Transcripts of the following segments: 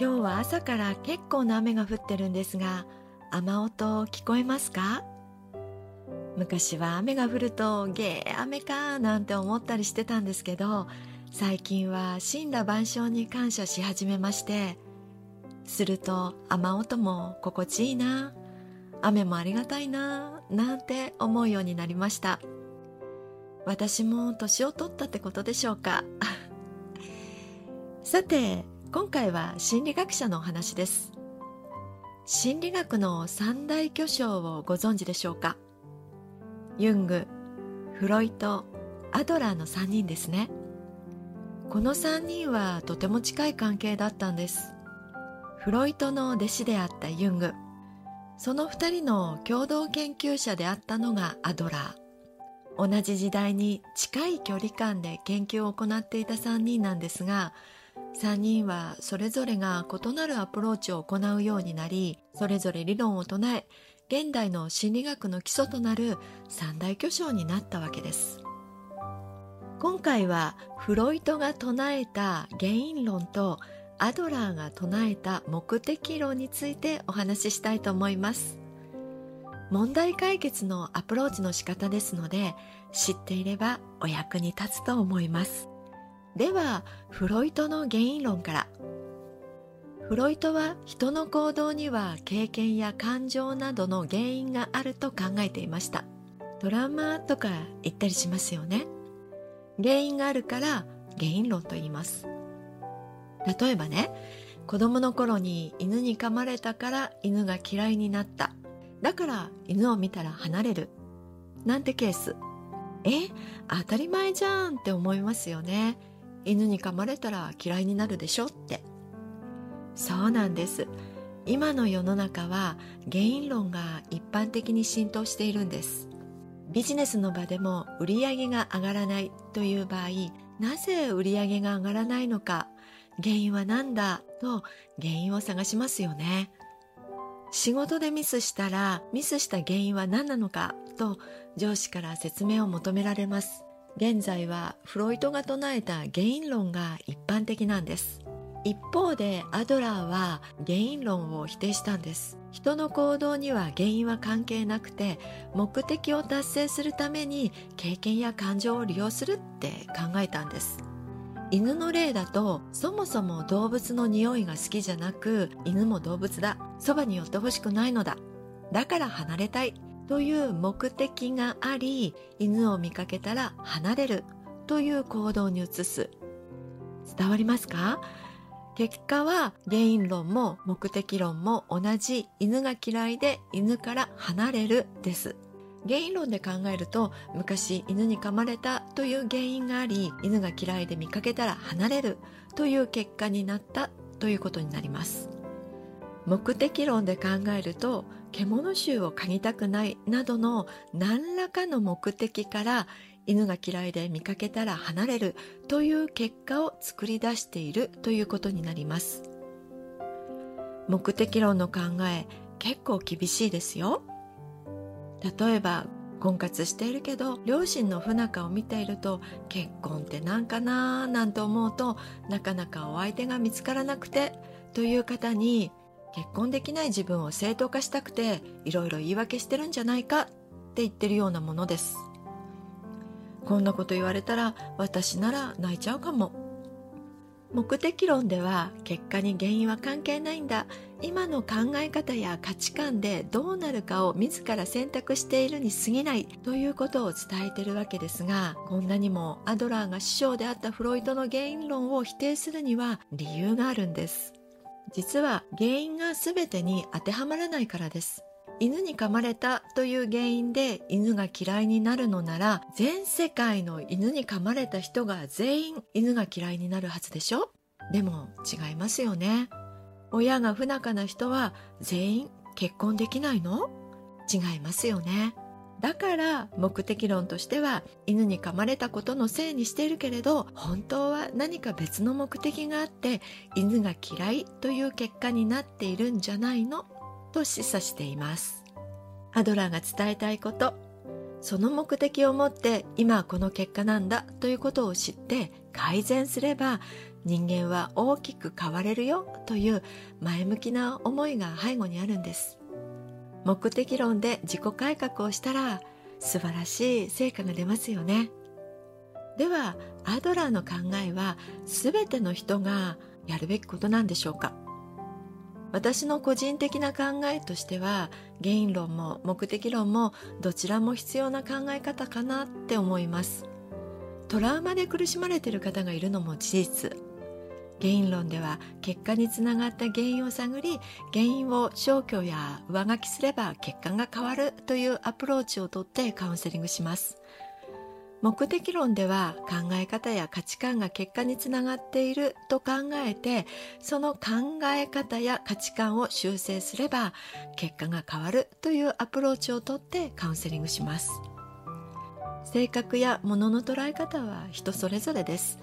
今日は朝から結構な雨が降ってるんですが雨音聞こえますか？昔は雨が降るとゲー雨かなんて思ったりしてたんですけど最近は死んだ万象に感謝し始めましてすると雨音も心地いいな雨もありがたいななんて思うようになりました。私も年を取ったってことでしょうか？さて今回は心理学者のお話です。心理学の三大巨匠をご存知でしょうか？ユングフロイトアドラーの3人ですね。この3人はとても近い関係だったんです。フロイトの弟子であったユング。その2人の共同研究者であったのがアドラー。同じ時代に近い距離感で研究を行っていた3人なんですが3人はそれぞれが異なるアプローチを行うようになりそれぞれ理論を唱え現代の心理学の基礎となる三大巨匠になったわけです。今回はフロイトが唱えた原因論とアドラーが唱えた目的論についてお話ししたいと思います。問題解決のアプローチの仕方ですので知っていればお役に立つと思います。ではフロイトの原因論から。フロイトは人の行動には経験や感情などの原因があると考えていました。トラウマとか言ったりしますよね。原因があるから原因論と言います。例えばね子供の頃に犬に噛まれたから犬が嫌いになった。だから犬を見たら離れる。なんてケース。え当たり前じゃんって思いますよね。犬に噛まれたら嫌いになるでしょって。そうなんです。今の世の中は原因論が一般的に浸透しているんです。ビジネスの場でも売り上げが上がらないという場合なぜ売り上げが上がらないのか原因は何だと原因を探しますよね。仕事でミスしたらミスした原因は何なのかと上司から説明を求められます。現在はフロイトが唱えた原因論が一般的なんです。一方でアドラーは原因論を否定したんです。人の行動には原因は関係なくて目的を達成するために経験や感情を利用するって考えたんです。犬の例だとそもそも動物の匂いが好きじゃなく犬も動物だ。そばに寄ってほしくないのだ。だから離れたい。という目的があり犬を見かけたら離れるという行動に移す。伝わりますか？結果は原因論も目的論も同じ犬が嫌いで犬から離れるです。原因論で考えると昔犬に噛まれたという原因があり犬が嫌いで見かけたら離れるという結果になったということになります。目的論で考えると獣臭を嗅ぎたくないなどの何らかの目的から犬が嫌いで見かけたら離れるという結果を作り出しているということになります。目的論の考え結構厳しいですよ。例えば婚活しているけど両親の不仲を見ていると結婚って何かななんて思うとなかなかお相手が見つからなくてという方に結婚できない自分を正当化したくていろいろ言い訳してるんじゃないかって言ってるようなものです。こんなこと言われたら私なら泣いちゃうかも。目的論では結果に原因は関係ないんだ。今の考え方や価値観でどうなるかを自ら選択しているに過ぎないということを伝えているわけですがこんなにもアドラーが師匠であったフロイトの原因論を否定するには理由があるんです。実は原因が全てに当てはまらないからです。犬に噛まれたという原因で犬が嫌いになるのなら全世界の犬に噛まれた人が全員犬が嫌いになるはずでしょ？でも違いますよね。親が不仲な人は全員結婚できないの？違いますよね。だから目的論としては犬に噛まれたことのせいにしているけれど本当は何か別の目的があって犬が嫌いという結果になっているんじゃないの？と示唆しています。アドラーが伝えたいこと。その目的を持って今この結果なんだということを知って改善すれば人間は大きく変われるよという前向きな思いが背後にあるんです。目的論で自己改革をしたら素晴らしい成果が出ますよね。ではアドラーの考えは全ての人がやるべきことなんでしょうか？私の個人的な考えとしては原因論も目的論もどちらも必要な考え方かなって思います。トラウマで苦しまれている方がいるのも事実。原因論では結果につながった原因を探り原因を消去や上書きすれば結果が変わるというアプローチをとってカウンセリングします。目的論では考え方や価値観が結果につながっていると考えてその考え方や価値観を修正すれば結果が変わるというアプローチをとってカウンセリングします。性格や物の捉え方は人それぞれです。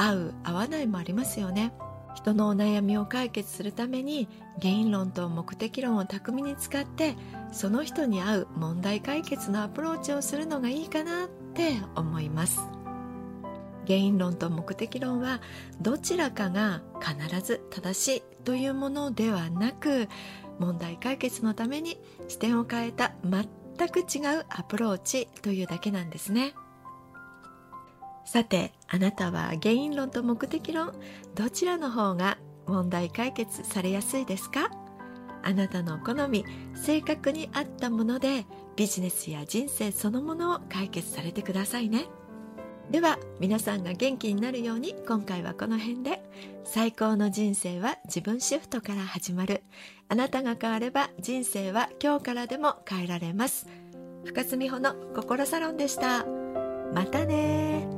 合う合わないもありますよね。人のお悩みを解決するために原因論と目的論を巧みに使ってその人に合う問題解決のアプローチをするのがいいかなって思います。原因論と目的論はどちらかが必ず正しいというものではなく問題解決のために視点を変えた全く違うアプローチというだけなんですね。さてあなたは原因論と目的論どちらの方が問題解決されやすいですか？あなたの好み性格に合ったものでビジネスや人生そのものを解決されてくださいね。では皆さんが元気になるように今回はこの辺で。最高の人生は自分シフトから始まる。あなたが変われば人生は今日からでも変えられます。深津美穂の心サロンでした。またね